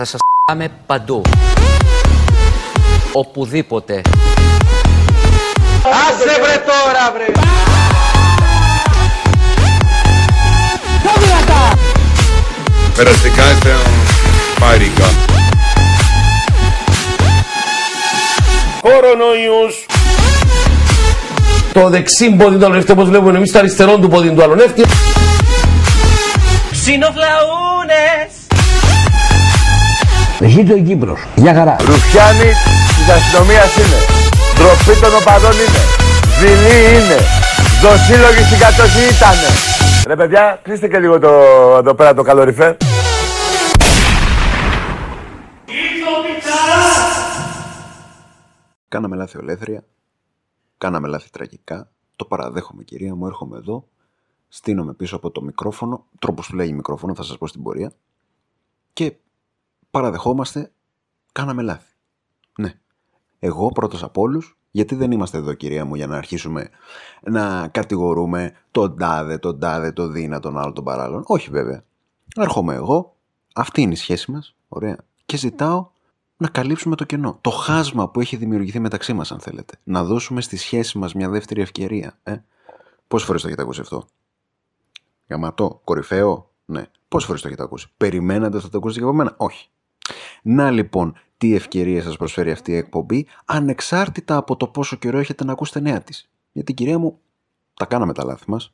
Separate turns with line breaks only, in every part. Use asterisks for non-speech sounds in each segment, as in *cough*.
Θα σας πάμε παντού. Οπουδήποτε.
Άσε βρε τώρα βρε!
Περαστικά είστε πάρικα.
Κορονοϊούς!
Το δεξί πόδι του αλωνεύτη όπως βλέπουμε εμείς το αριστερό του πόδι του αλωνεύτη.
Ξινοφλαούνες!
Ζήτω η Κύπρος. Για χαρά.
Ρουφιάνοι της αστυνομίας είναι. Ντροπή των οπαδών είναι. Δειλή είναι. Δοσύλλογοι στην κατοχή ήτανε. Ρε παιδιά, κλείστε και λίγο το, εδώ πέρα το καλοριφέρ.
Κάναμε λάθη ολέθρια. Κάναμε λάθη τραγικά. Το παραδέχομαι, κυρία μου. Έρχομαι εδώ. Στείνομαι πίσω από το μικρόφωνο. Τρόπος που λέγει μικρόφωνο, θα σας πω στην πορεία. Και παραδεχόμαστε, κάναμε λάθη. Ναι. Εγώ πρώτος από όλους, γιατί δεν είμαστε εδώ, κυρία μου, για να αρχίσουμε να κατηγορούμε τον τάδε, τον τάδε, τον δίνα, τον άλλο, τον παράλληλον. Όχι, βέβαια. Έρχομαι εγώ. Αυτή είναι η σχέση μας. Ωραία. Και ζητάω να καλύψουμε το κενό. Το χάσμα που έχει δημιουργηθεί μεταξύ μας, αν θέλετε. Να δώσουμε στη σχέση μας μια δεύτερη ευκαιρία. Ε; Πόσες φορές το έχετε ακούσει αυτό, Γαματό, κορυφαίο, ναι. Πόσες φορές το έχετε ακούσει, Περιμένατε ότι θα το ακούσετε και από μένα, Όχι. Να λοιπόν, τι ευκαιρία σας προσφέρει αυτή η εκπομπή, ανεξάρτητα από το πόσο καιρό έχετε να ακούσετε νέα της. Γιατί κυρία μου, τα κάναμε τα λάθη μας.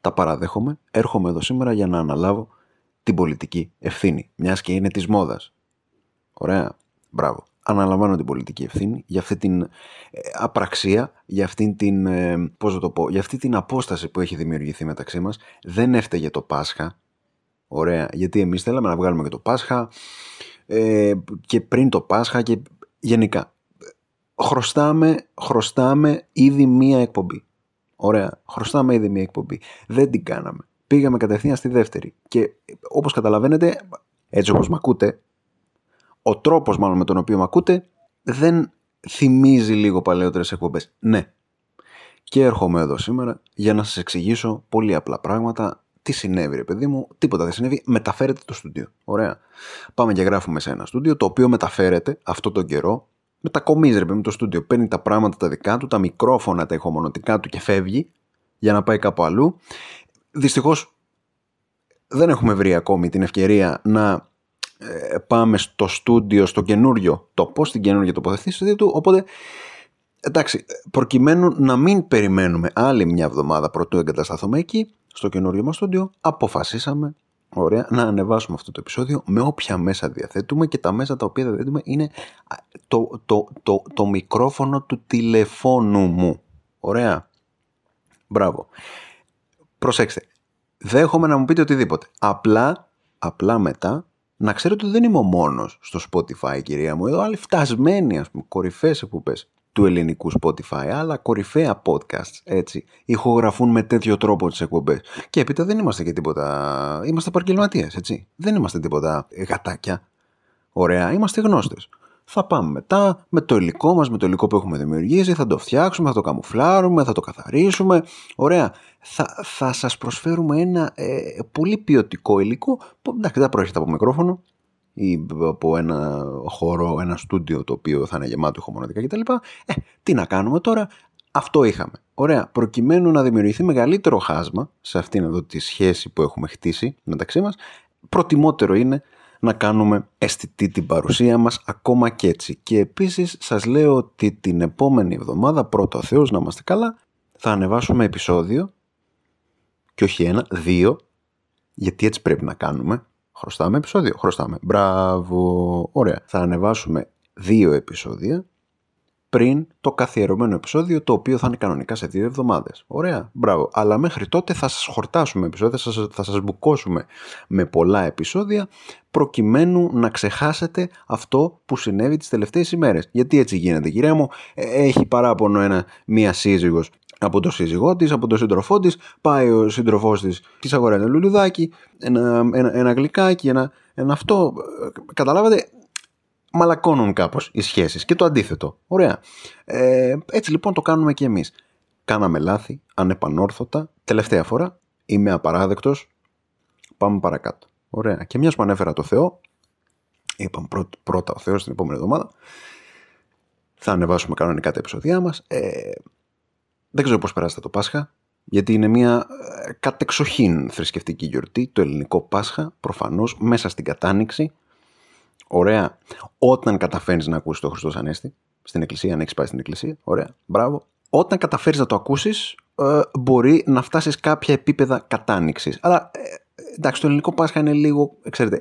Τα παραδέχομαι. Έρχομαι εδώ σήμερα για να αναλάβω την πολιτική ευθύνη. Μιας και είναι της μόδας. Ωραία. Μπράβο. Αναλαμβάνω την πολιτική ευθύνη για αυτή την ε, απραξία, για αυτή την, ε, πώς το πω, για αυτή την απόσταση που έχει δημιουργηθεί μεταξύ μας. Δεν έφταιγε το Πάσχα. Ωραία. Γιατί εμείς θέλαμε να βγάλουμε και το Πάσχα ε, και πριν το Πάσχα και γενικά. Χρωστάμε, χρωστάμε ήδη μία εκπομπή. Ωραία. Χρωστάμε ήδη μία εκπομπή. Δεν την κάναμε. Πήγαμε κατευθείαν στη δεύτερη. Και όπως καταλαβαίνετε, έτσι όπως με ακούτε, ο τρόπος μάλλον με τον οποίο με ακούτε δεν θυμίζει λίγο παλαιότερες εκπομπές. Ναι. Και έρχομαι εδώ σήμερα για να σας εξηγήσω πολύ απλά πράγματα. Τι συνέβη ρε παιδί μου, τίποτα δεν συνέβη, μεταφέρετε το στούντιο. Ωραία. Πάμε και γράφουμε σε ένα στούντιο το οποίο μεταφέρεται αυτό τον καιρό μετακομίζει ρε παιδί μου το στούντιο. Παίρνει τα πράγματα τα δικά του, τα μικρόφωνα, τα ηχομονωτικά του και φεύγει για να πάει κάπου αλλού. Δυστυχώς δεν έχουμε βρει ακόμη την ευκαιρία να ε, πάμε στο στούντιο, στο καινούριο τοπό, στην καινούργια τοποθεσία του. Οπότε, εντάξει, προκειμένου να μην περιμένουμε άλλη μια εβδομάδα πρωτού εγκατασταθούμε εκεί, στο καινούριο μας στούντιο, αποφασίσαμε Ωραία, να ανεβάσουμε αυτό το επεισόδιο με όποια μέσα διαθέτουμε και τα μέσα τα οποία διαθέτουμε είναι το, το, το, το μικρόφωνο του τηλεφώνου μου. Ωραία. Μπράβο. Προσέξτε. Δέχομαι να μου πείτε οτιδήποτε. Απλά, απλά μετά να ξέρετε ότι δεν είμαι ο μόνος στο Spotify, κυρία μου. Εδώ άλλοι φτασμένοι, ας πούμε, κορυφαίες εκπομπές του ελληνικού Spotify, αλλά κορυφαία podcasts, έτσι, ηχογραφούν με τέτοιο τρόπο τις εκπομπές. Και έπειτα δεν είμαστε και τίποτα. Είμαστε επαγγελματίε, έτσι. Δεν είμαστε τίποτα γατάκια. Ωραία, είμαστε γνώστες. Θα πάμε μετά με το υλικό μας, με το υλικό που έχουμε δημιουργήσει, θα το φτιάξουμε, θα το καμουφλάρουμε, θα το καθαρίσουμε. Ωραία. Θα, θα σας προσφέρουμε ένα ε, πολύ ποιοτικό υλικό που εντάξει δεν προέρχεται από μικρόφωνο ή από ένα χώρο, ένα στούντιο το οποίο θα είναι γεμάτο ηχομονωτικά κτλ. Ε, τι να κάνουμε τώρα, αυτό είχαμε. Ωραία. Προκειμένου να δημιουργηθεί μεγαλύτερο χάσμα σε αυτήν εδώ τη σχέση που έχουμε χτίσει μεταξύ μας, προτιμότερο είναι να κάνουμε αισθητή την παρουσία μας ακόμα και έτσι. Και επίσης σας λέω ότι την επόμενη εβδομάδα, πρώτο Θεός να είμαστε καλά, θα ανεβάσουμε επεισόδιο και όχι ένα, δύο, γιατί έτσι πρέπει να κάνουμε. Χρωστάμε επεισόδιο, χρωστάμε. Μπράβο, ωραία. Θα ανεβάσουμε δύο επεισόδια πριν το καθιερωμένο επεισόδιο το οποίο θα είναι κανονικά σε δύο εβδομάδες. Ωραία, μπράβο. Αλλά μέχρι τότε θα σας χορτάσουμε επεισόδια, θα σας, θα σας μπουκώσουμε με πολλά επεισόδια προκειμένου να ξεχάσετε αυτό που συνέβη τις τελευταίες ημέρες. Γιατί έτσι γίνεται κυρία μου, ε, έχει παράπονο ένα, μία σύζυγος από το σύζυγό της, από τον σύντροφό της, πάει ο σύντροφός της, της αγοράζει ένα λουλουδάκι, ένα, ένα, ένα γλυκάκι, ένα, ένα αυτό. Ε, καταλάβατε, μαλακώνουν κάπως οι σχέσεις και το αντίθετο. Ωραία. Ε, έτσι λοιπόν το κάνουμε και εμείς. Κάναμε λάθη, ανεπανόρθωτα. Τελευταία φορά είμαι απαράδεκτος. Πάμε παρακάτω. Ωραία. Και μιας που ανέφερα το Θεό, Είπαμε πρώτα, πρώτα ο Θεός την επόμενη εβδομάδα. Θα ανεβάσουμε κανονικά τα επεισόδια μας. Ε, δεν ξέρω πώς περάσατε το Πάσχα, γιατί είναι μια ε, κατεξοχήν θρησκευτική γιορτή, το ελληνικό Πάσχα, προφανώς, μέσα στην κατάνοιξη. Ωραία. Όταν καταφέρεις να ακούσεις το Χριστός Ανέστη, στην εκκλησία, αν έχεις πάει στην εκκλησία, ωραία, μπράβο. Όταν καταφέρεις να το ακούσεις, ε, μπορεί να φτάσεις κάποια επίπεδα κατάνοιξης. Αλλά, ε, εντάξει, το ελληνικό Πάσχα είναι λίγο, ξέρετε,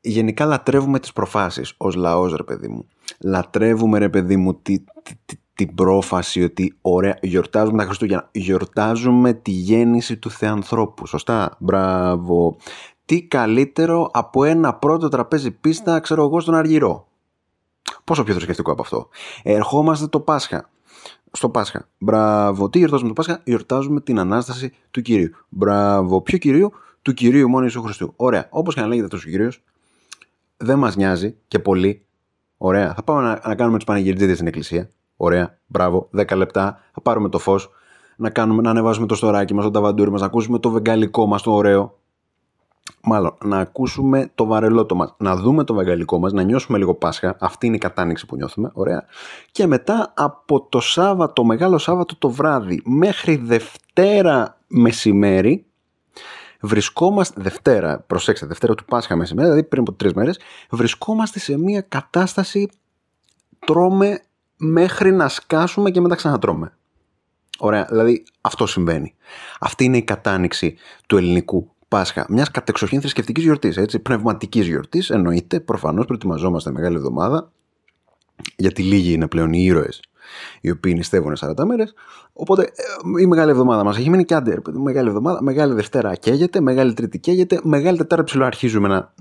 γενικά λατρεύουμε τις προφάσεις ως λαός ρε παιδί μου. Λατρεύουμε ρε παιδί μου τη, τη, την πρόφαση ότι ωραία γιορτάζουμε τα Χριστούγεννα. Γιορτάζουμε τη γέννηση του Θεανθρώπου. Σωστά. Μπράβο. Τι καλύτερο από ένα πρώτο τραπέζι πίστα, ξέρω εγώ, στον Αργυρό. Πόσο πιο θρησκευτικό από αυτό. Ερχόμαστε το Πάσχα. Στο Πάσχα. Μπράβο. Τι γιορτάζουμε το Πάσχα; Γιορτάζουμε την Ανάσταση του Κυρίου. Μπράβο. Ποιο Κυρίου; Του Κυρίου μόνο Ιησού Χριστού. Ωραία. Όπως και να λέγεται αυτός ο Κύριος, δεν μας νοιάζει και πολύ. Ωραία. Θα πάμε να, να κάνουμε τους Πανηγυρτζίδες στην εκκλησία. Ωραία. Μπράβο. 10 λεπτά. Θα πάρουμε το φως. Να, κάνουμε, να ανεβάσουμε το στοράκι μας, το ταβαντούρι μας, να ακούσουμε το βεγγαλικό μας, το ωραίο. Μάλλον, να ακούσουμε το βαρελότο μας, να δούμε το βεγγαλικό μας, να νιώσουμε λίγο Πάσχα. Αυτή είναι η κατάνοιξη που νιώθουμε. Ωραία. Και μετά από το Σάββατο, Μεγάλο Σάββατο το βράδυ μέχρι Δευτέρα μεσημέρι, βρισκόμαστε, Δευτέρα, προσέξτε, Δευτέρα του Πάσχα μεσημέρι, δηλαδή πριν από τρεις μέρες, βρισκόμαστε σε μια κατάσταση τρώμε μέχρι να σκάσουμε και μετά ξανατρώμε. Ωραία, δηλαδή αυτό συμβαίνει. Αυτή είναι η κατάνοιξη του ελληνικού Πάσχα, μιας κατεξοχήν θρησκευτικής γιορτής, έτσι, πνευματικής γιορτής. Εννοείται, προφανώς προετοιμαζόμαστε μεγάλη εβδομάδα, γιατί λίγοι είναι πλέον οι ήρωες οι οποίοι νηστεύουν 40 μέρες. Οπότε ε, η μεγάλη εβδομάδα μας έχει μείνει και άντε, μεγάλη εβδομάδα, μεγάλη Δευτέρα καίγεται, μεγάλη Τρίτη καίγεται, μεγάλη Τετάρα ψηλό αρχίζουμε να.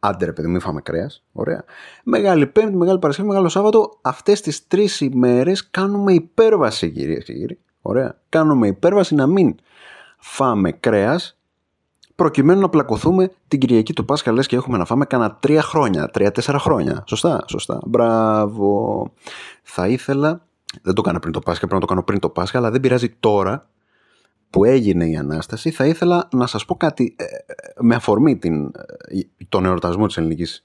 Άντε ρε παιδί, μην φάμε κρέας. Ωραία. Μεγάλη Πέμπτη, Μεγάλη Παρασκευή, Μεγάλο Σάββατο. Αυτές τις τρεις ημέρες κάνουμε υπέρβαση, κυρίες και κύριοι. Ωραία. Κάνουμε υπέρβαση να μην φάμε κρέας προκειμένου να πλακωθούμε την Κυριακή του Πάσχα, λες και έχουμε να φάμε κάνα τρία χρόνια, τρία-τέσσερα χρόνια. Σωστά, σωστά. Μπράβο. Θα ήθελα, δεν το κάνω πριν το Πάσχα, πρέπει να το κάνω πριν το Πάσχα, αλλά δεν πειράζει τώρα που έγινε η Ανάσταση, θα ήθελα να σας πω κάτι ε, με αφορμή την, ε, τον εορτασμό της ελληνικής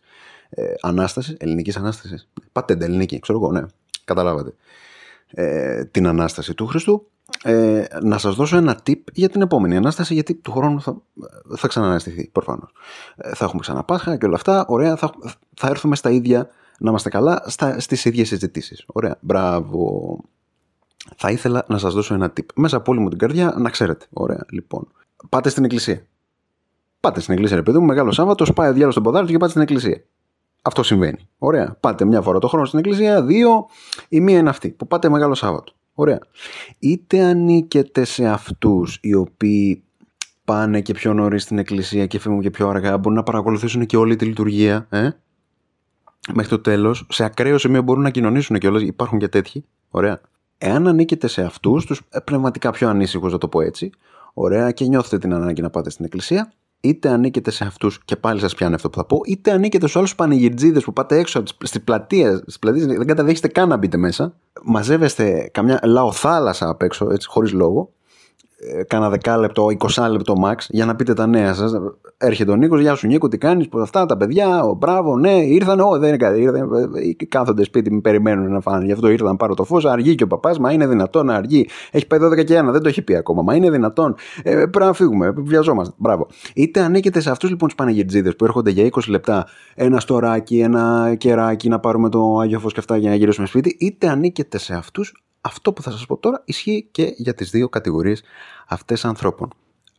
ε, Ανάστασης, ελληνικής Ανάστασης, πατέντε ελληνική, ξέρω εγώ, ναι, καταλάβατε, ε, την Ανάσταση του Χριστού, ε, να σας δώσω ένα tip για την επόμενη Ανάσταση, γιατί του χρόνου θα, θα ξαναναστηθεί, προφανώς. Ε, θα έχουμε ξανά Πάσχα και όλα αυτά, ωραία, θα, θα έρθουμε στα ίδια, να είμαστε καλά, στα, στις ίδιες συζητήσεις. Ωραία, μπράβο. Θα ήθελα να σας δώσω ένα tip. Μέσα από όλη μου την καρδιά να ξέρετε. Ωραία, λοιπόν. Πάτε στην εκκλησία. Πάτε στην εκκλησία, ρε παιδί μου, μεγάλο Σάββατο, πάει ο διάλογος στον ποδάρι και πάτε στην εκκλησία. Αυτό συμβαίνει. Ωραία. Πάτε μια φορά το χρόνο στην εκκλησία, δύο, η μία είναι αυτή που πάτε μεγάλο Σάββατο. Ωραία. Είτε ανήκετε σε αυτούς οι οποίοι πάνε και πιο νωρίς στην εκκλησία και φύγουν και πιο αργά, μπορούν να παρακολουθήσουν και όλη τη λειτουργία, ε; μέχρι το τέλος. Σε ακραίο σημείο μπορούν να κοινωνήσουν και όλες. Υπάρχουν και τέτοιοι. Ωραία. Εάν ανήκετε σε αυτούς, τους ε, πνευματικά πιο ανήσυχους, να το πω έτσι, ωραία, και νιώθετε την ανάγκη να πάτε στην εκκλησία, είτε ανήκετε σε αυτούς, και πάλι σας πιάνει αυτό που θα πω, είτε ανήκετε στου άλλου πανηγυρτζίδε που πάτε έξω στις πλατείες, δεν καταδέχεστε καν να μπείτε μέσα, μαζεύεστε καμιά λαοθάλασσα απ' έξω, έτσι, χωρίς λόγο, ε, κάνα δεκάλεπτο, 20 λεπτό max για να πείτε τα νέα σας. Έρχεται ο Νίκος, Γεια σου Νίκο, τι κάνεις, πώς αυτά τα παιδιά, ο, μπράβο, ναι, ήρθαν, ό, δεν είναι κάτι. Ήρθαν, ε, κάθονται σπίτι, με περιμένουν να φάνε. Γι' αυτό ήρθαν να πάρω το φως. Αργεί και ο παπάς, μα είναι δυνατόν να αργεί. Έχει πάει 12 και 1, δεν το έχει πει ακόμα. Μα είναι δυνατόν. Ε, πρέπει να φύγουμε, βιαζόμαστε. Μπράβο. Είτε ανήκετε σε αυτούς λοιπόν τους πανηγυρτζίδες που έρχονται για 20 λεπτά, ένα στοράκι, ένα κεράκι να πάρουμε το άγιο φως και αυτά για να γυρίσουμε σπίτι, είτε ανήκετε σε αυτούς αυτό που θα σας πω τώρα ισχύει και για τις δύο κατηγορίες αυτές ανθρώπων.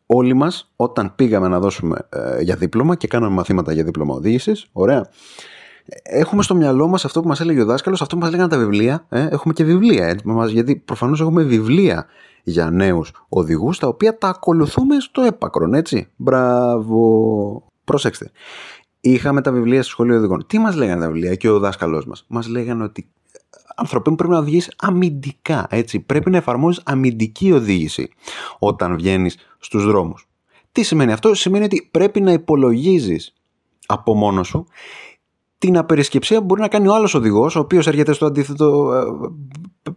Όλοι μας όταν πήγαμε να δώσουμε ε, για δίπλωμα και κάναμε μαθήματα για δίπλωμα οδήγησης, ωραία, έχουμε στο μυαλό μας αυτό που μας έλεγε ο δάσκαλος, αυτό που μας λέγανε τα βιβλία, ε, έχουμε και βιβλία, ε, γιατί προφανώς έχουμε βιβλία για νέους οδηγούς, τα οποία τα ακολουθούμε στο έπακρον, έτσι. Μπράβο. Προσέξτε. Είχαμε τα βιβλία στο σχολείο οδηγών. Τι μας λέγανε τα βιβλία και ο δάσκαλός μας; Μας λέγανε ότι ανθρωπίνου πρέπει να οδηγείς αμυντικά, έτσι. Πρέπει να εφαρμόζεις αμυντική οδήγηση όταν βγαίνεις στους δρόμους. Τι σημαίνει αυτό, σημαίνει ότι πρέπει να υπολογίζεις από μόνος σου την απερισκεψία που μπορεί να κάνει ο άλλος οδηγός, ο οποίος έρχεται στο αντίθετο. ε,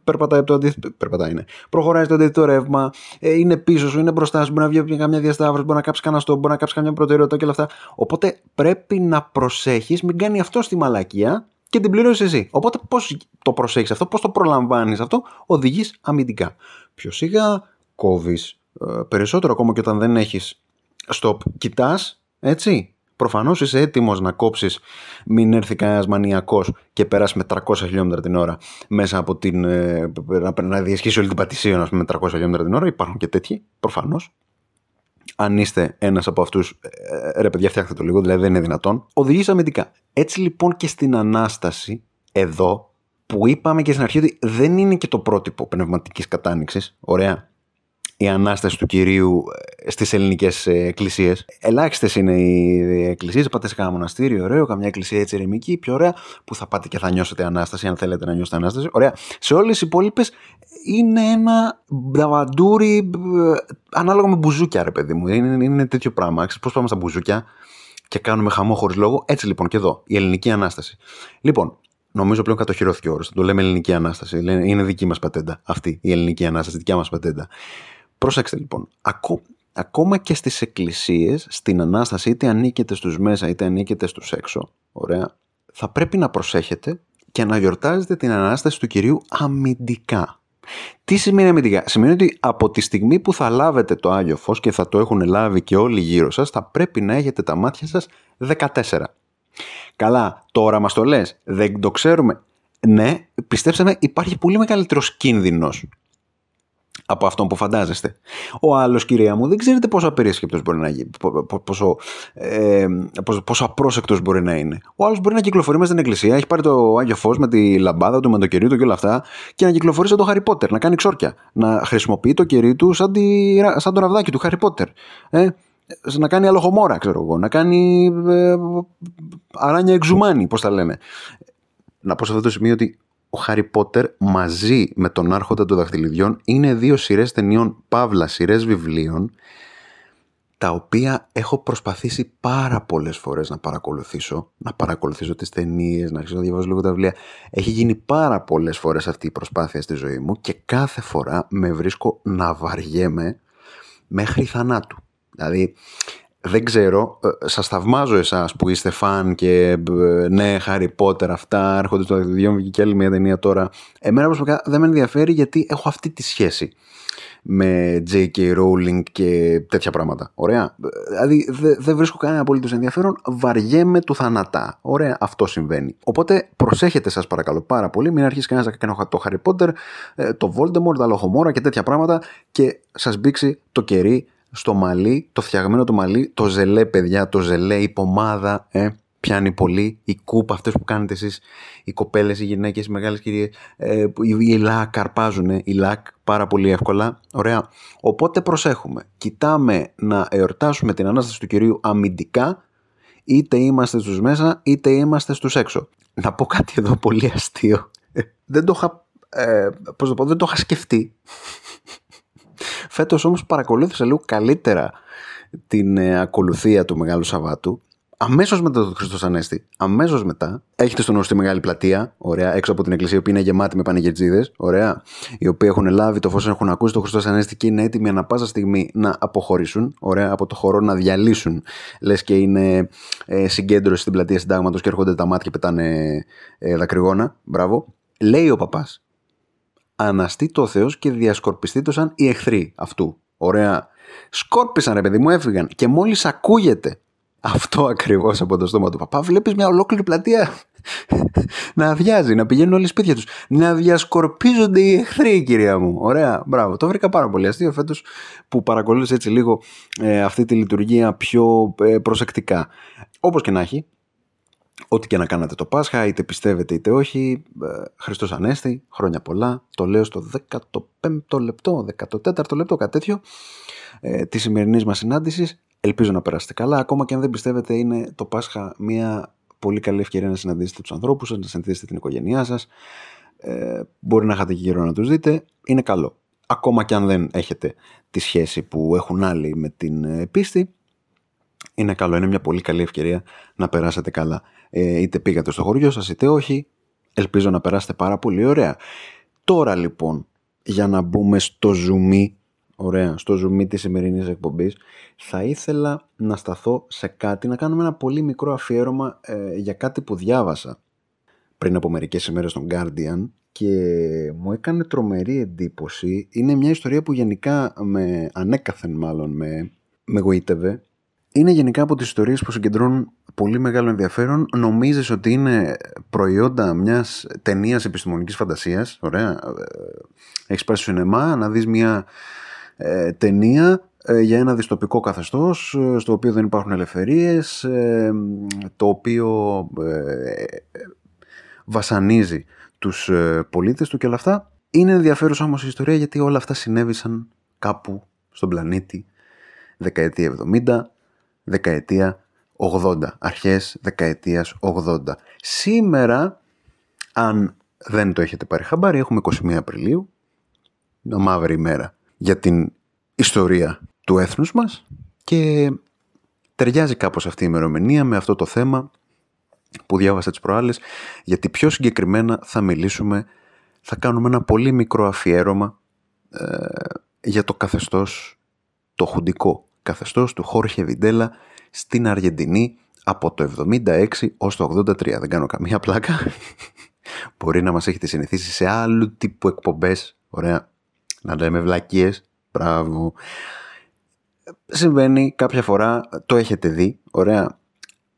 Περπατάει από το αντίθετο. Περπατάει, ναι. Προχωράει στο αντίθετο ρεύμα, ε, είναι πίσω σου, είναι μπροστά σου, μπορεί να βγει καμιά διασταύρωση, μπορεί να κάψει κανένα στόχο, μπορεί να κάψει καμιά προτεραιότητα και όλα αυτά. Οπότε πρέπει να προσέχεις, μην κάνει αυτό στη μαλακία και την πληρώσει εσύ. Οπότε πώς το προσέχεις αυτό, πώς το προλαμβάνεις αυτό, οδηγείς αμυντικά. Πιο σιγά, κόβεις περισσότερο ακόμα και όταν δεν έχεις stop. Κοιτάς, έτσι. Προφανώς είσαι έτοιμος να κόψεις, μην έρθει κανένας μανιακός και περάσεις με 300 χιλιόμετρα την ώρα μέσα από την. ε, να, να διασχίσει όλη την πατησία με 300 χιλιόμετρα την ώρα. Υπάρχουν και τέτοιοι, προφανώς. Αν είστε ένας από αυτούς, ρε παιδιά, φτιάχτε το λίγο, δηλαδή δεν είναι δυνατόν. Οδηγεί αμυντικά. Έτσι λοιπόν και στην ανάσταση, εδώ, που είπαμε και στην αρχή ότι δεν είναι και το πρότυπο πνευματικής κατάνοιξης. Ωραία η Ανάσταση του Κυρίου ε, στις ελληνικές ε, εκκλησίες. Ελάχιστες είναι οι εκκλησίες, πάτε σε κανένα μοναστήριο, ωραίο, καμιά εκκλησία έτσι ερημική, πιο ωραία, που θα πάτε και θα νιώσετε Ανάσταση, αν θέλετε να νιώσετε Ανάσταση. Ωραία. Σε όλες οι υπόλοιπες είναι ένα μπραβαντούρι ε, ανάλογα με μπουζούκια, ρε παιδί μου. Είναι, είναι τέτοιο πράγμα. Ξέρεις πώς πάμε στα μπουζούκια και κάνουμε χαμό χωρίς λόγο. Έτσι λοιπόν και εδώ, η ελληνική Ανάσταση. Λοιπόν, Νομίζω πλέον κατοχυρώθηκε ο όρος. Το λέμε ελληνική ανάσταση. Είναι δική μας πατέντα αυτή η ελληνική ανάσταση, δικιά μας πατέντα. Προσέξτε λοιπόν, ακό, ακόμα και στις εκκλησίες, στην Ανάσταση, είτε ανήκετε στους μέσα είτε ανήκετε στους έξω, ωραία, θα πρέπει να προσέχετε και να γιορτάζετε την Ανάσταση του Κυρίου αμυντικά. Τι σημαίνει αμυντικά; Σημαίνει ότι από τη στιγμή που θα λάβετε το Άγιο Φως και θα το έχουν λάβει και όλοι γύρω σας, θα πρέπει να έχετε τα μάτια σας 14. Καλά, τώρα μας το λες, δεν το ξέρουμε. Ναι, πιστέψτε με, υπάρχει πολύ μεγαλύτερος κίνδυνος από αυτό που φαντάζεστε. Ο άλλο, κυρία μου, δεν ξέρετε πόσο απερίσκεπτο μπορεί να γίνει, πόσο, ε, πόσο, πόσο απρόσεκτο μπορεί να είναι. Ο άλλο μπορεί να κυκλοφορεί μέσα στην εκκλησία, έχει πάρει το Άγιο Φω με τη λαμπάδα του, με το κερί του και όλα αυτά, και να κυκλοφορεί σαν το Χάρι Πότερ, να κάνει ξόρκια. Να χρησιμοποιεί το κερί του σαν, τη, σαν το ραβδάκι του Χάρι Πότερ. Ε, να κάνει αλοχομόρα, ξέρω εγώ, να κάνει ε, αράνια εξουμάνι, πώ τα λένε. Να πω σε αυτό το σημείο ότι ο Χάρι Πότερ μαζί με τον Άρχοντα των Δαχτυλιδιών είναι δύο σειρές ταινιών, παύλα σειρές βιβλίων, τα οποία έχω προσπαθήσει πάρα πολλές φορές να παρακολουθήσω, να παρακολουθήσω τις ταινίες, να αρχίσω να διαβάζω λίγο τα βιβλία. Έχει γίνει πάρα πολλές φορές αυτή η προσπάθεια στη ζωή μου και κάθε φορά με βρίσκω να βαριέμαι μέχρι θανάτου. Δηλαδή, δεν ξέρω, ε, σας θαυμάζω εσάς που είστε φαν και ε, ναι, Harry Potter, αυτά έρχονται στο δαχτυλιδιών, βγήκε και άλλη μια ταινία τώρα. Εμένα προσωπικά δεν με ενδιαφέρει γιατί έχω αυτή τη σχέση με J.K. Rowling και τέτοια πράγματα. Ωραία. Δηλαδή δεν δε βρίσκω κανένα απολύτως ενδιαφέρον. Βαριέμαι του θανατά. Ωραία, αυτό συμβαίνει. Οπότε προσέχετε, σας παρακαλώ πάρα πολύ. Μην αρχίσεις κανένας να κάνει το Harry Potter, ε, το Voldemort, τα λοχομόρα και τέτοια πράγματα και σας μπήξει το κερί στο μαλλί, το φτιαγμένο το μαλλί, το ζελέ παιδιά, το ζελέ, η πομάδα, ε, πιάνει πολύ, η κούπα, αυτές που κάνετε εσείς, οι κοπέλες, οι γυναίκες, οι μεγάλες κυρίες, ε, οι, οι λακ καρπάζουν, οι λακ πάρα πολύ εύκολα, ωραία. Οπότε προσέχουμε, κοιτάμε να εορτάσουμε την Ανάσταση του Κυρίου αμυντικά, είτε είμαστε στους μέσα, είτε είμαστε στους έξω. Να πω κάτι εδώ πολύ αστείο. δεν το είχα, ε, πώς το πω, δεν το είχα σκεφτεί. Φέτος όμως παρακολούθησα λίγο καλύτερα την ε, ακολουθία του Μεγάλου Σαββάτου. Αμέσως μετά το Χριστό Ανέστη, αμέσως μετά, έχετε στο νου τη μεγάλη πλατεία, ωραία, έξω από την εκκλησία, που είναι γεμάτη με πανηγερτζίδε, ωραία, οι οποίοι έχουν λάβει το φως, έχουν ακούσει το Χριστό Ανέστη και είναι έτοιμοι ανα πάσα στιγμή να αποχωρήσουν, ωραία, από το χώρο να διαλύσουν. Λες και είναι ε, συγκέντρωση στην πλατεία Συντάγματος και έρχονται τα μάτια και πετάνε ε, δακρυγόνα. Μπράβο. Λέει ο παπάς, αναστεί το Θεός και διασκορπιστεί το σαν οι εχθροί αυτού. Ωραία. Σκόρπισαν ρε παιδί μου, έφυγαν. Και μόλις ακούγεται αυτό ακριβώς από το στόμα του παπά, βλέπεις μια ολόκληρη πλατεία *laughs* να αδειάζει, να πηγαίνουν όλοι σπίτια τους. Να διασκορπίζονται οι εχθροί, κυρία μου. Ωραία, μπράβο. Το βρήκα πάρα πολύ αστείο φέτος που παρακολούθησε έτσι λίγο ε, αυτή τη λειτουργία πιο ε, προσεκτικά. Όπως και να έχει, Ό,τι και να κάνατε το Πάσχα, είτε πιστεύετε είτε όχι, ε, Χριστός Ανέστη, χρόνια πολλά, το λέω στο 15ο λεπτό, 14ο λεπτό, κάτι τέτοιο, ε, της σημερινής μας συνάντησης. Ελπίζω να περάσετε καλά, ακόμα και αν δεν πιστεύετε είναι το Πάσχα μια πολύ καλή ευκαιρία να συναντήσετε τους ανθρώπους σας, να συναντήσετε την οικογένειά σας, ε, μπορεί να είχατε και καιρό να τους δείτε, είναι καλό. Ακόμα και αν δεν έχετε τη σχέση που έχουν άλλοι με την ε, πίστη, είναι καλό, είναι μια πολύ καλή ευκαιρία να περάσετε καλά. Ε, είτε πήγατε στο χωριό σας είτε όχι. Ελπίζω να περάσετε πάρα πολύ ωραία. Τώρα λοιπόν, για να μπούμε στο zoom, ωραία, στο zoom της σημερινής εκπομπής, θα ήθελα να σταθώ σε κάτι, να κάνουμε ένα πολύ μικρό αφιέρωμα ε, για κάτι που διάβασα πριν από μερικές ημέρες στον Guardian και μου έκανε τρομερή εντύπωση. Είναι μια ιστορία που γενικά με ανέκαθεν μάλλον με, με γοήτευε. Είναι γενικά από τις ιστορίες που συγκεντρώνουν πολύ μεγάλο ενδιαφέρον. Νομίζεις ότι είναι προϊόντα μιας ταινίας επιστημονικής φαντασίας; Ωραία. Έχεις πάει στο σινεμά να δεις μια ε, ταινία ε, για ένα δυστοπικό καθεστώς ε, στο οποίο δεν υπάρχουν ελευθερίες ε, το οποίο βασανίζει τους πολίτες του και όλα αυτά. Είναι ενδιαφέρουσα όμως η ιστορία γιατί όλα αυτά συνέβησαν κάπου στον πλανήτη δεκαετία 70, δεκαετία 80, αρχές δεκαετίας 80. Σήμερα, αν δεν το έχετε πάρει χαμπάρι, έχουμε 21 Απριλίου, μια μαύρη ημέρα για την ιστορία του έθνους μας και ταιριάζει κάπως αυτή η ημερομηνία με αυτό το θέμα που διάβασα τις προάλλες γιατί πιο συγκεκριμένα θα μιλήσουμε, θα κάνουμε ένα πολύ μικρό αφιέρωμα ε, για το καθεστώς, το χουντικό καθεστώς του Χόρχε Βιντέλα στην Αργεντινή από το 76 ως το 83. Δεν κάνω καμία πλάκα. *laughs* Μπορεί να μας έχετε συνηθίσει σε άλλου τύπου εκπομπές. Ωραία. Να λέμε βλακίες. Μπράβο. Συμβαίνει κάποια φορά, το έχετε δει, ωραία,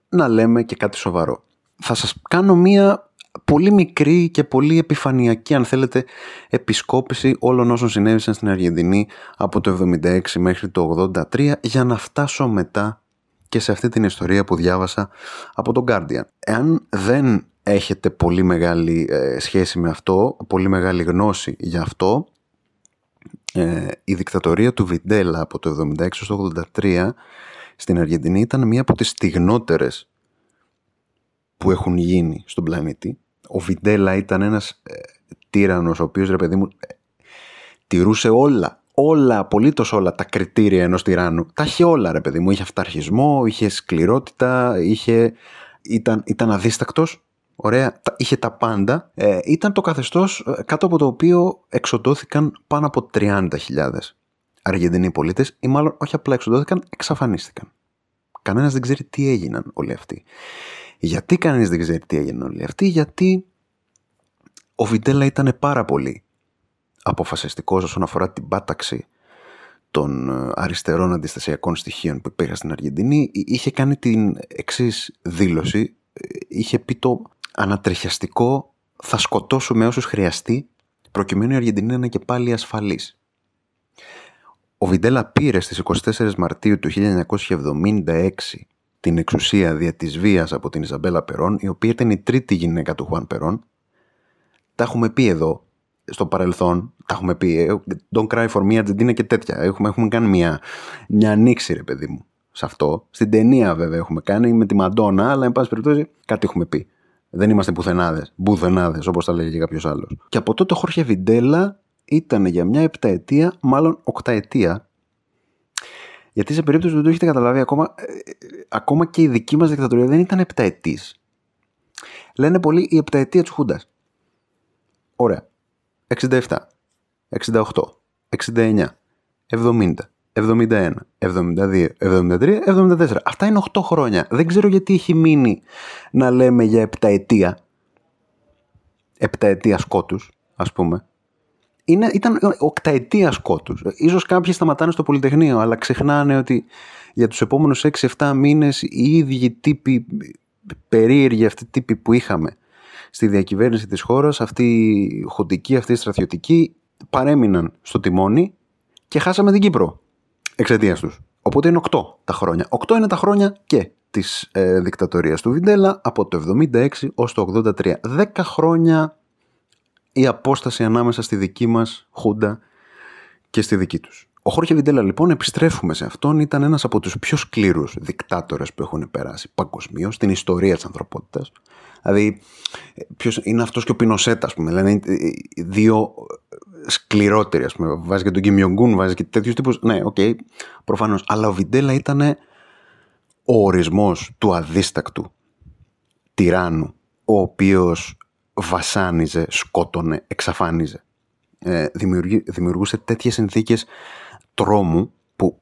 να λέμε και κάτι σοβαρό. Θα σας κάνω μία πολύ μικρή και πολύ επιφανειακή, αν θέλετε, επισκόπηση όλων όσων συνέβησαν στην Αργεντινή από το 76 μέχρι το 83 για να φτάσω μετά και σε αυτή την ιστορία που διάβασα από τον Guardian. Εάν δεν έχετε πολύ μεγάλη ε, σχέση με αυτό, πολύ μεγάλη γνώση για αυτό, ε, η δικτατορία του Βιντέλα από το 76 στο 83 στην Αργεντινή ήταν μία από τις στιγνότερες που έχουν γίνει στον πλανήτη. Ο Βιντέλα ήταν ένας ε, τύρανος ο οποίος ρε παιδί μου ε, τηρούσε όλα όλα, απολύτως όλα τα κριτήρια ενός τυράννου. Τα είχε όλα ρε παιδί μου. Είχε αυταρχισμό, είχε σκληρότητα, είχε... ήταν, ήταν αδίστακτος. Ωραία, είχε τα πάντα. Ε, ήταν το καθεστώς ε, κάτω από το οποίο εξοντώθηκαν πάνω από 30.000 Αργεντινοί πολίτες ή μάλλον όχι απλά εξοντώθηκαν, εξαφανίστηκαν. Κανένας δεν ξέρει τι έγιναν όλοι αυτοί. Γιατί κανένας δεν ξέρει τι έγιναν όλοι αυτοί, γιατί ο Βιντέλα ήταν πάρα πολύ αποφασιστικός όσον αφορά την πάταξη των ε, αριστερών αντιστασιακών στοιχείων που υπήρχαν στην Αργεντινή είχε κάνει την εξής δήλωση ε, είχε πει το ανατριχιαστικό θα σκοτώσουμε όσους χρειαστεί προκειμένου η Αργεντινή να είναι και πάλι ασφαλής. Ο Βιντέλα πήρε στις 24 Μαρτίου του 1976 την εξουσία δια της βίας από την Ιζαμπέλα Περόν, η οποία ήταν η τρίτη γυναίκα του Χουάν Περόν. Τα έχουμε πει εδώ στο παρελθόν, τα έχουμε πει, ε, don't cry for me Argentina και τέτοια. Έχουμε, έχουμε κάνει μια, μια ανοίξη ρε παιδί μου σε αυτό. Στην ταινία βέβαια έχουμε κάνει με τη Μαντόνα, αλλά εν πάση περιπτώσει κάτι έχουμε πει. Δεν είμαστε πουθενάδες, μπουθενάδες όπως τα λέγει κάποιος άλλος. Και από τότε ο Χόρχε Βιντέλα ήταν για μια επταετία, μάλλον οκταετία. Γιατί σε περίπτωση που δεν το έχετε καταλάβει, ακόμα, ε, ακόμα και η δική μας δικτατορία δεν ήταν επταετής. Λένε πολύ η επταετία της Χούντας. Ωραία. 67, 68, 69, 70, 71, 72, 73, 74. Αυτά είναι 8 χρόνια. Δεν ξέρω γιατί έχει μείνει να λέμε για επταετία. Επταετία σκότους, ας πούμε. Είναι, ήταν οκταετίας σκότους. Ίσως κάποιοι σταματάνε στο Πολυτεχνείο, αλλά ξεχνάνε ότι για τους επόμενους 6-7 μήνες οι ίδιοι τύποι, περίεργοι αυτοί τύποι που είχαμε στη διακυβέρνηση της χώρας, αυτή η χοντική, αυτή η στρατιωτική, παρέμειναν στο τιμόνι και χάσαμε την Κύπρο εξαιτίας τους. Οπότε είναι 8 τα χρόνια. 8 είναι τα χρόνια και της ε, δικτατορίας του Βιντέλα από το 76 ως το 83. 10 χρόνια η απόσταση ανάμεσα στη δική μας Χούντα και στη δική τους. Ο Χόρχε Βιντέλα λοιπόν, επιστρέφουμε σε αυτόν, ήταν ένας από τους πιο σκλήρους δικτάτορες που έχουν περάσει παγκοσμίως στην ιστορία της ανθρωπότητας. Δηλαδή, ποιος είναι αυτός και ο Πινοσέτ, ας πούμε. Λέμε δύο σκληρότεροι, ας πούμε. Βάζει και τον Κιμ Γιονγκ Ουν, βάζει και τέτοιους τύπους. Ναι, ok, okay, προφανώς. Αλλά ο Βιντέλα ήταν ο ορισμός του αδίστακτου τυράννου, ο οποίος βασάνιζε, σκότωνε, εξαφάνιζε. Ε, δημιουργεί- δημιουργούσε τέτοιες συνθήκες τρόμου που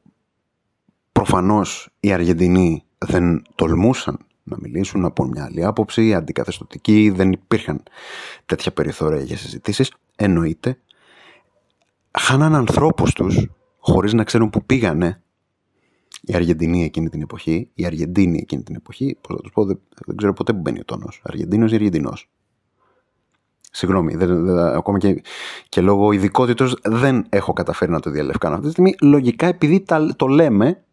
προφανώς οι Αργεντινοί δεν τολμούσαν να μιλήσουν από μια άλλη άποψη, αντικαθεστωτική, δεν υπήρχαν τέτοια περιθώρια για συζητήσεις, εννοείται. Χάναν ανθρώπους τους χωρίς να ξέρουν που πήγανε οι Αργεντινοί εκείνη την εποχή, οι Αργεντίνοι εκείνη την εποχή, πώς θα τους πω, δεν, δεν ξέρω ποτέ που μπαίνει ο τόνος. Αργεντίνος ή Αργεντινός. Συγγνώμη, δεν, δεν- ακόμα και, και λόγω ειδικότητος δεν έχω καταφέρει να το διαλευκάνω αυτή τη στιγμή. Λογικά επειδή τα, το λέμε,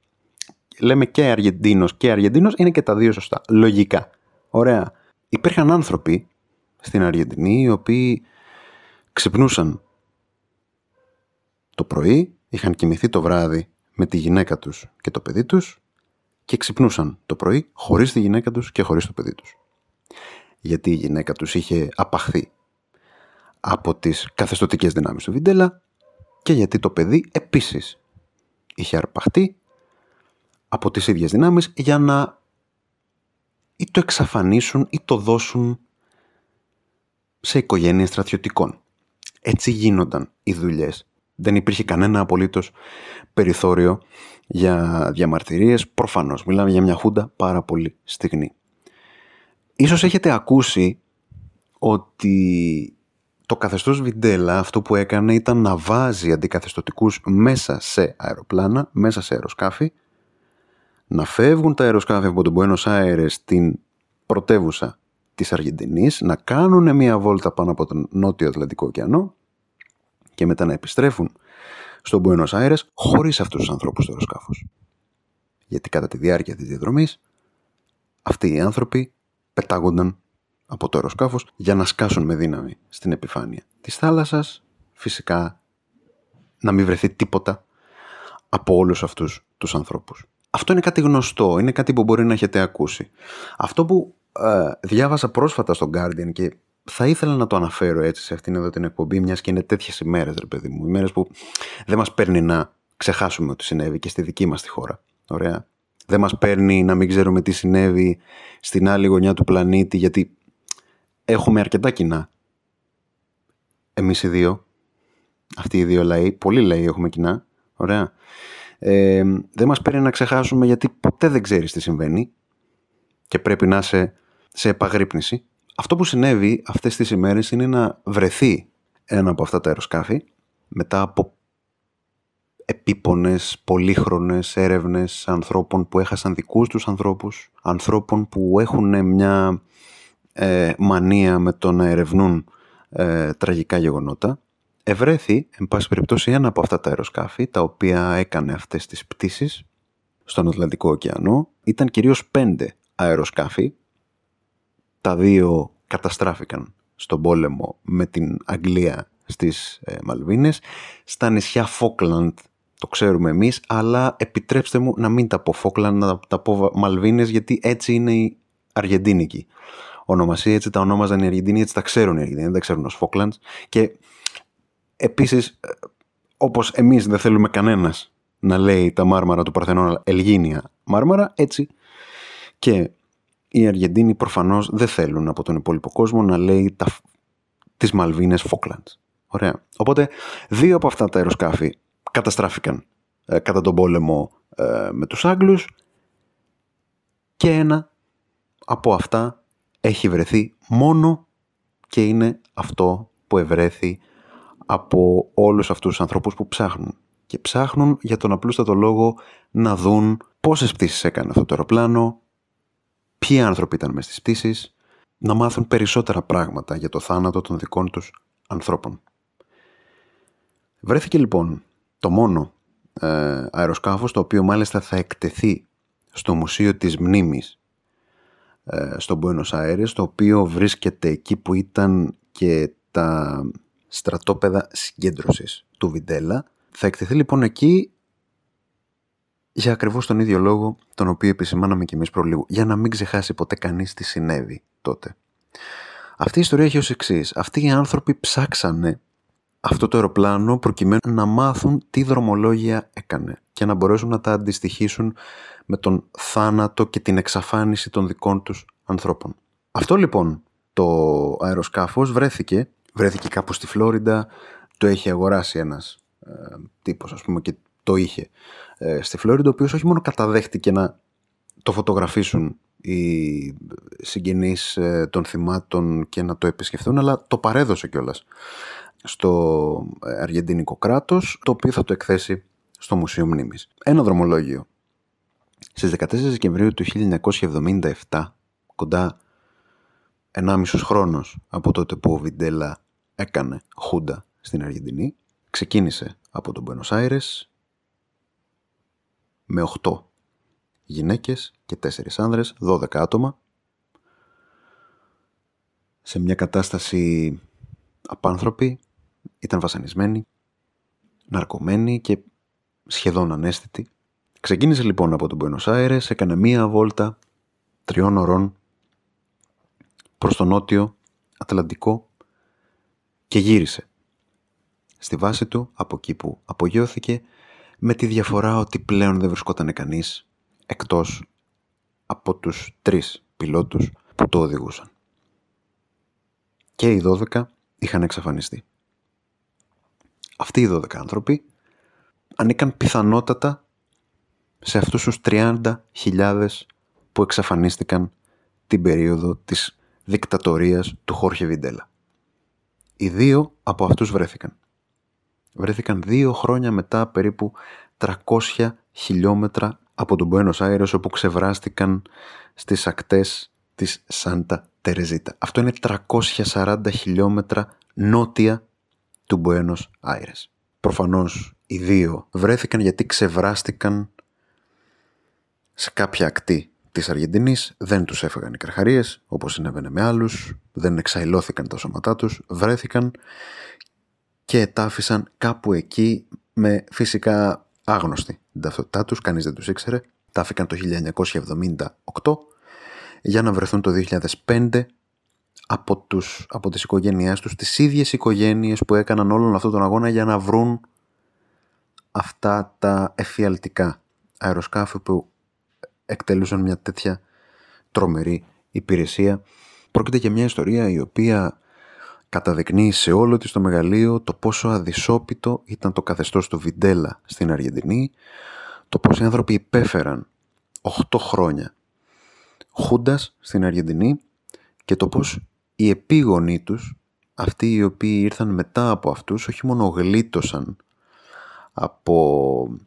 λέμε και Αργεντίνος και Αργεντίνος, είναι και τα δύο σωστά. Λογικά. Ωραία. Υπήρχαν άνθρωποι στην Αργεντινή οι οποίοι ξυπνούσαν το πρωί, είχαν κοιμηθεί το βράδυ με τη γυναίκα τους και το παιδί τους και ξυπνούσαν το πρωί χωρίς τη γυναίκα τους και χωρίς το παιδί τους. Γιατί η γυναίκα τους είχε απαχθεί από τις καθεστωτικές δυνάμεις του Βιντέλα και γιατί το παιδί επίσης είχε αρπαχτεί από τις ίδιες δυνάμεις για να ή το εξαφανίσουν ή το δώσουν σε οικογένειες στρατιωτικών. Έτσι γίνονταν οι δουλειές. Δεν υπήρχε κανένα απολύτως περιθώριο για διαμαρτυρίες. Προφανώς, μιλάμε για μια χούντα πάρα πολύ στιγμή. Ίσως έχετε ακούσει ότι το καθεστώς Βιντέλα αυτό που έκανε ήταν να βάζει αντικαθεστωτικούς μέσα σε αεροπλάνα, μέσα σε αεροσκάφη, να φεύγουν τα αεροσκάφη από τον Buenos Aires στην πρωτεύουσα της Αργεντινής, να κάνουν μια βόλτα πάνω από τον Νότιο Ατλαντικό ωκεανό και μετά να επιστρέφουν στον Buenos Aires χωρίς αυτούς τους ανθρώπους στο αεροσκάφος. Γιατί κατά τη διάρκεια της διαδρομής αυτοί οι άνθρωποι πετάγονταν από το αεροσκάφος για να σκάσουν με δύναμη στην επιφάνεια της θάλασσας, φυσικά να μην βρεθεί τίποτα από όλους αυτούς τους ανθρώπους. Αυτό είναι κάτι γνωστό, είναι κάτι που μπορεί να έχετε ακούσει. Αυτό που ε, διάβασα πρόσφατα στο Guardian και θα ήθελα να το αναφέρω έτσι σε αυτήν εδώ την εκπομπή, μιας και είναι τέτοιες ημέρες, ρε παιδί μου, ημέρες που δεν μας παίρνει να ξεχάσουμε ότι συνέβη και στη δική μας τη χώρα. Ωραία. Δεν μας παίρνει να μην ξέρουμε τι συνέβη στην άλλη γωνιά του πλανήτη, γιατί έχουμε αρκετά κοινά. Εμείς οι δύο, αυτοί οι δύο λαοί, πολλοί λαοί έχουμε κοινά, ωραία. Ε, δεν μας παίρνει να ξεχάσουμε γιατί ποτέ δεν ξέρεις τι συμβαίνει και πρέπει να είσαι σε επαγρύπνηση. Αυτό που συνέβη αυτές τις ημέρες είναι να βρεθεί ένα από αυτά τα αεροσκάφη μετά από επίπονες, πολύχρονες έρευνες ανθρώπων που έχασαν δικούς τους ανθρώπους, ανθρώπων που έχουν μια ε, μανία με το να ερευνούν ε, τραγικά γεγονότα. Ευρέθη, εν πάση περιπτώσει, ένα από αυτά τα αεροσκάφη, τα οποία έκανε αυτές τις πτήσεις στον Ατλαντικό ωκεανό. Ήταν κυρίως πέντε αεροσκάφη. Τα δύο καταστράφηκαν στον πόλεμο με την Αγγλία στις ε, Μαλβίνες. Στα νησιά Φόκλαντ το ξέρουμε εμείς, αλλά επιτρέψτε μου να μην τα πω Φόκλαντ, να τα πω Μαλβίνες, γιατί έτσι είναι η Αργεντίνικη ονομασία, έτσι τα ονόμαζαν οι Αργεντίνοι, έτσι τα ξέρουν οι Αργεντίνοι, δεν τα ξέρουν ως Φόκλαντς. Και επίσης, ε, όπως εμείς δεν θέλουμε κανένας να λέει τα μάρμαρα του Παρθενώνα Ελγίνια μάρμαρα, έτσι και οι Αργεντίνοι προφανώς δεν θέλουν από τον υπόλοιπο κόσμο να λέει τα, τις Μαλβίνες Φόκλαντς. Ωραία. Οπότε δύο από αυτά τα αεροσκάφη καταστράφηκαν ε, κατά τον πόλεμο ε, με τους Άγγλους και ένα από αυτά έχει βρεθεί μόνο και είναι αυτό που ευρέθη από όλους αυτούς τους ανθρώπους που ψάχνουν. Και ψάχνουν για τον απλούστατο λόγο να δουν πόσες πτήσεις έκανε αυτό το αεροπλάνο, ποιοι άνθρωποι ήταν μες στις πτήσεις, να μάθουν περισσότερα πράγματα για το θάνατο των δικών τους ανθρώπων. Βρέθηκε λοιπόν το μόνο ε, αεροσκάφος το οποίο μάλιστα θα εκτεθεί στο Μουσείο της Μνήμης ε, στο Buenos Aires το οποίο βρίσκεται εκεί που ήταν και τα στρατόπεδα συγκέντρωσης του Βιντέλα. Θα εκτεθεί λοιπόν εκεί για ακριβώς τον ίδιο λόγο τον οποίο επισημάναμε και εμείς προλίγου. Για να μην ξεχάσει ποτέ κανείς τι συνέβη τότε. Αυτή η ιστορία έχει ως εξής. Αυτοί οι άνθρωποι ψάξανε αυτό το αεροπλάνο προκειμένου να μάθουν τι δρομολόγια έκανε και να μπορέσουν να τα αντιστοιχίσουν με τον θάνατο και την εξαφάνιση των δικών τους ανθρώπων. Αυτό λοιπόν το αεροσκάφος βρέθηκε, βρέθηκε κάπου στη Φλόριντα, το έχει αγοράσει ένας ε, τύπος ας πούμε και το είχε ε, στη Φλόριντα, ο οποίος όχι μόνο καταδέχτηκε να το φωτογραφίσουν οι συγγενείς ε, των θυμάτων και να το επισκεφθούν, αλλά το παρέδωσε κιόλας στο αργεντινικό κράτος, το οποίο θα το εκθέσει στο Μουσείο Μνήμης. Ένα δρομολόγιο. Στις 14 Δεκεμβρίου του 1977, κοντά 1,5 χρόνος από τότε που ο Βιντέλα έκανε χούντα στην Αργεντινή, ξεκίνησε από τον Buenos Aires με 8 γυναίκες και 4 άνδρες, 12 άτομα, σε μια κατάσταση απάνθρωπη, ήταν βασανισμένοι, ναρκωμένοι και σχεδόν ανέστητοι. Ξεκίνησε λοιπόν από τον Buenos Aires, έκανε μία βόλτα τριών ωρών προς τον νότιο Ατλαντικό και γύρισε. Στη βάση του, από εκεί που απογειώθηκε, με τη διαφορά ότι πλέον δεν βρισκόταν κανείς εκτός από τους τρεις πιλότους που το οδηγούσαν. Και οι 12 είχαν εξαφανιστεί. Αυτοί οι 12 άνθρωποι ανήκαν πιθανότατα σε αυτούς τους 30.000 που εξαφανίστηκαν την περίοδο της δικτατορίας του Χόρχε Βιντέλα. Οι δύο από αυτούς βρέθηκαν. Βρέθηκαν δύο χρόνια μετά περίπου 300 χιλιόμετρα από τον Buenos Aires όπου ξεβράστηκαν στις ακτές της Σάντα Τερεζίτα. Αυτό είναι 340 χιλιόμετρα νότια του Buenos Aires. Προφανώς οι δύο βρέθηκαν γιατί ξεβράστηκαν σε κάποια ακτή της Αργεντινής, δεν τους έφεγαν οι καρχαρίες όπως συνέβαινε με άλλους, δεν εξαϊλώθηκαν τα σώματά τους, βρέθηκαν και ετάφησαν κάπου εκεί με φυσικά άγνωστη την ταυτότητά τους, κανείς δεν τους ήξερε. Τάφηκαν το 1978 για να βρεθούν το 2005 από, τους, από τις οικογένειές τους, τις ίδιες οικογένειες που έκαναν όλον αυτόν τον αγώνα για να βρουν αυτά τα εφιαλτικά αεροσκάφη που εκτελούσαν μια τέτοια τρομερή υπηρεσία. Πρόκειται για μια ιστορία η οποία καταδεικνύει σε όλο της το μεγαλείο το πόσο αδυσόπιτο ήταν το καθεστώς του Βιντέλα στην Αργεντινή, το πώς οι άνθρωποι υπέφεραν 8 χρόνια χούντας στην Αργεντινή και το πώς οι επίγονοί τους, αυτοί οι οποίοι ήρθαν μετά από αυτούς, όχι μόνο γλίτωσαν από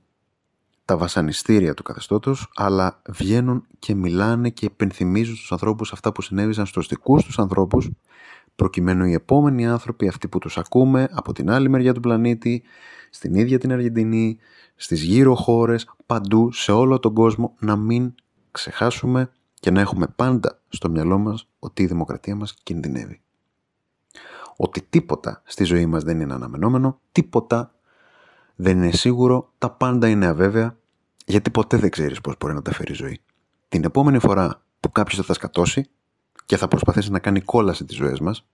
τα βασανιστήρια του καθεστώτος, αλλά βγαίνουν και μιλάνε και επενθυμίζουν στους ανθρώπους αυτά που συνέβησαν στους δικούς τους ανθρώπους, προκειμένου οι επόμενοι άνθρωποι, αυτοί που τους ακούμε, από την άλλη μεριά του πλανήτη, στην ίδια την Αργεντινή, στις γύρω χώρες, παντού, σε όλο τον κόσμο, να μην ξεχάσουμε και να έχουμε πάντα στο μυαλό μας ότι η δημοκρατία μας κινδυνεύει. Ότι τίποτα στη ζωή μας δεν είναι αναμενόμενο, τίποτα δεν είναι σίγουρο, τα πάντα είναι αβέβαια, γιατί ποτέ δεν ξέρεις πώς μπορεί να τα φέρει η ζωή. Την επόμενη φορά που κάποιος θα τα σκατώσει και θα προσπαθήσει να κάνει κόλαση τις ζωές μας,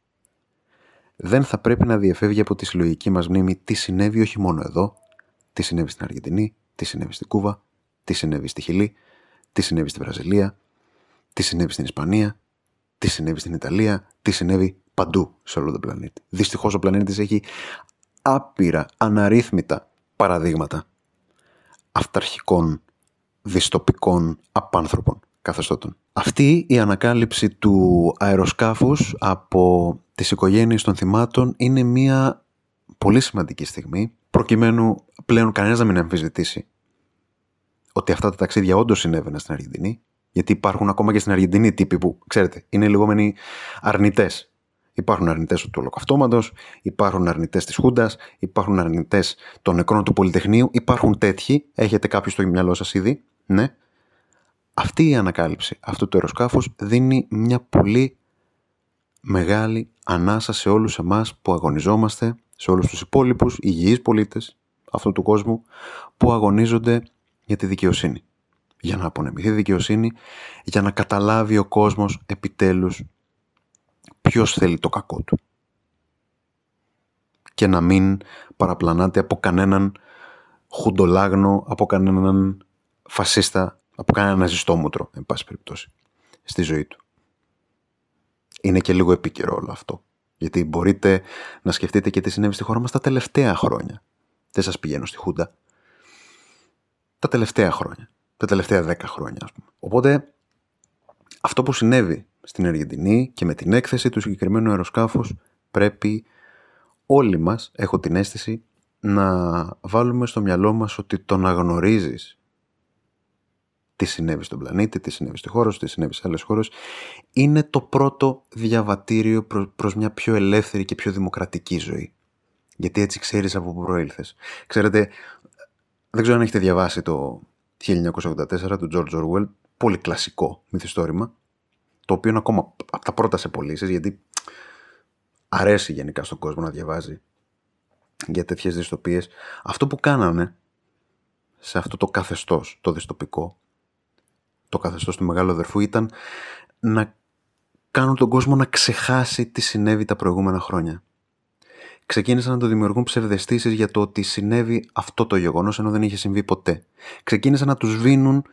δεν θα πρέπει να διαφεύγει από τη συλλογική μας μνήμη τι συνέβη όχι μόνο εδώ, τι συνέβη στην Αργεντινή, τι συνέβη στην Κούβα, τι συνέβη στη Χιλή, τι συνέβη στη Βραζιλία, τι συνέβη στην Ισπανία, τι συνέβη στην Ιταλία, τι συνέβη παντού σε όλο τον πλανήτη. Δυστυχώς ο πλανήτης έχει άπειρα, αναρρύθμιτα παραδείγματα αυταρχικών, δυστοπικών, απάνθρωπων καθεστώτων. Αυτή η ανακάλυψη του αεροσκάφους από τις οικογένειες των θυμάτων είναι μια πολύ σημαντική στιγμή προκειμένου πλέον κανένας να μην αμφισβητήσει ότι αυτά τα ταξίδια όντως συνέβαιναν στην Αργεντινή γιατί υπάρχουν ακόμα και στην Αργεντινή τύποι που, ξέρετε, είναι λιγόμενοι αρνητές. Υπάρχουν αρνητές του ολοκαυτώματος, υπάρχουν αρνητές της Χούντας, υπάρχουν αρνητές των νεκρών του Πολυτεχνείου. Υπάρχουν τέτοιοι. Έχετε κάποιου στο μυαλό σας ήδη. Ναι. Αυτή η ανακάλυψη αυτού του αεροσκάφους δίνει μια πολύ μεγάλη ανάσα σε όλους εμάς που αγωνιζόμαστε, σε όλους τους υπόλοιπους υγιείς πολίτες αυτού του κόσμου που αγωνίζονται για τη δικαιοσύνη για να απονεμηθεί δικαιοσύνη, για να καταλάβει ο κόσμος επιτέλους ποιος θέλει το κακό του. Και να μην παραπλανάται από κανέναν χουντολάγνο, από κανέναν φασίστα, από κανέναν ναζιστόμουτρο, εν πάση περιπτώσει, στη ζωή του. είναι και λίγο επίκαιρο όλο αυτό. Γιατί μπορείτε να σκεφτείτε και τι συνέβη στη χώρα μας τα τελευταία χρόνια. Δεν σας πηγαίνω στη Χούντα. Τα τελευταία χρόνια. Τα τελευταία δέκα χρόνια, ας πούμε. Οπότε, αυτό που συνέβη στην Αργεντινή και με την έκθεση του συγκεκριμένου αεροσκάφους πρέπει όλοι μας, έχω την αίσθηση, να βάλουμε στο μυαλό μας ότι το να γνωρίζεις τι συνέβη στον πλανήτη, τι συνέβη στη χώρα σου, τι συνέβη σε άλλες χώρες, είναι το πρώτο διαβατήριο προς μια πιο ελεύθερη και πιο δημοκρατική ζωή. Γιατί έτσι ξέρεις από πού προήλθες. Ξέρετε, δεν ξέρω αν έχετε διαβάσει το 1984 του George Orwell, πολύ κλασικό μυθιστόρημα, το οποίο είναι ακόμα από τα πρώτα σε πωλήσεις, γιατί αρέσει γενικά στον κόσμο να διαβάζει για τέτοιες δυστοπίες. Αυτό που κάνανε σε αυτό το καθεστώς, το δυστοπικό, το καθεστώς του μεγάλου αδερφού ήταν να κάνουν τον κόσμο να ξεχάσει τι συνέβη τα προηγούμενα χρόνια. Ξεκίνησαν να το δημιουργούν ψευδεστήσεις για το ότι συνέβη αυτό το γεγονός ενώ δεν είχε συμβεί ποτέ. Ξεκίνησαν να τους βίνουν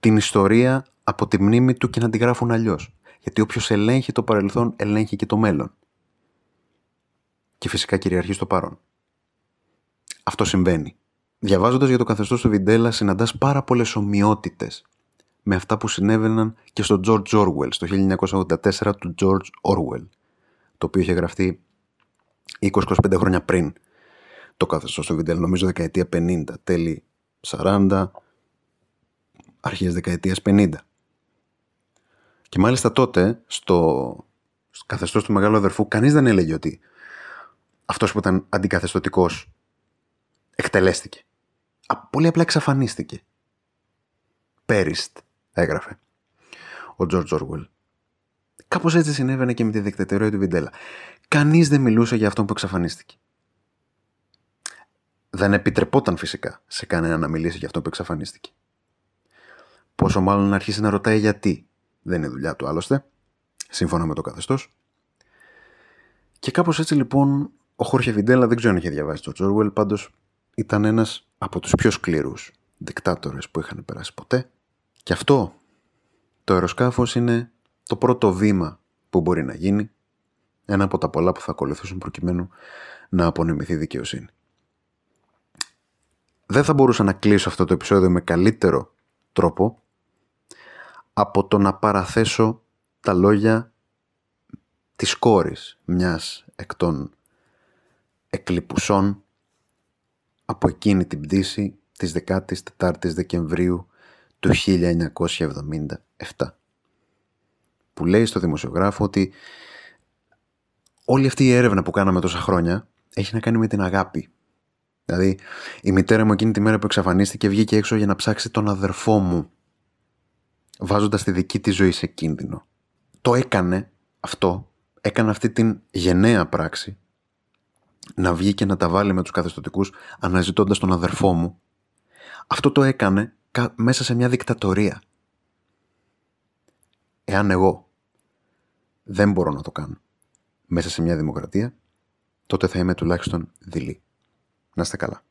την ιστορία από τη μνήμη του και να τη γράφουν αλλιώς. Γιατί όποιος ελέγχει το παρελθόν, ελέγχει και το μέλλον. Και φυσικά κυριαρχεί στο παρόν. Αυτό συμβαίνει. Διαβάζοντας για το καθεστώς του Βιντέλα, συναντάς πάρα πολλές ομοιότητες με αυτά που συνέβαιναν και στο George Orwell, στο 1984 του George Orwell, το οποίο είχε γραφτεί 20-25 χρόνια πριν το καθεστώς του Βιντέλα, νομίζω δεκαετία 50, τέλη 40, αρχές δεκαετίας 50. Και μάλιστα τότε, στο, στο καθεστώς του μεγάλου αδερφού, κανείς δεν έλεγε ότι αυτός που ήταν αντικαθεστωτικός εκτελέστηκε. Πολύ απλά εξαφανίστηκε. Πέριστ έγραφε ο Τζορτζ Orwell. Κάπως έτσι συνέβαινε και με τη δικτατορία του Βιντέλα. Κανείς δεν μιλούσε για αυτόν που εξαφανίστηκε. Δεν επιτρεπόταν φυσικά σε κανένα να μιλήσει για αυτόν που εξαφανίστηκε. Πόσο μάλλον να αρχίσει να ρωτάει γιατί. Δεν είναι δουλειά του άλλωστε, σύμφωνα με το καθεστώς. Και κάπως έτσι λοιπόν ο Χόρχε Βιντέλα δεν ξέρω αν είχε διαβάσει το Τζόρουελ, πάντως ήταν ένας από τους πιο σκληρούς δικτάτορες που είχαν περάσει ποτέ. Και αυτό το αεροσκάφος είναι το πρώτο βήμα που μπορεί να γίνει, ένα από τα πολλά που θα ακολουθήσουν προκειμένου να απονεμηθεί δικαιοσύνη. Δεν θα μπορούσα να κλείσω αυτό το επεισόδιο με καλύτερο τρόπο από το να παραθέσω τα λόγια της κόρης μιας εκ των εκλειπουσών από εκείνη την πτήση της 14ης Δεκεμβρίου του 1977 που λέει στο δημοσιογράφο ότι όλη αυτή η έρευνα που κάναμε τόσα χρόνια έχει να κάνει με την αγάπη. Δηλαδή, η μητέρα μου εκείνη τη μέρα που εξαφανίστηκε βγήκε έξω για να ψάξει τον αδερφό μου, βάζοντας τη δική της ζωή σε κίνδυνο. Το έκανε αυτό, έκανε αυτή την γενναία πράξη, να βγει και να τα βάλει με τους καθεστωτικούς αναζητώντας τον αδερφό μου. Αυτό το έκανε μέσα σε μια δικτατορία. Εάν εγώ δεν μπορώ να το κάνω μέσα σε μια δημοκρατία, τότε θα είμαι τουλάχιστον δειλή. Να είστε καλά.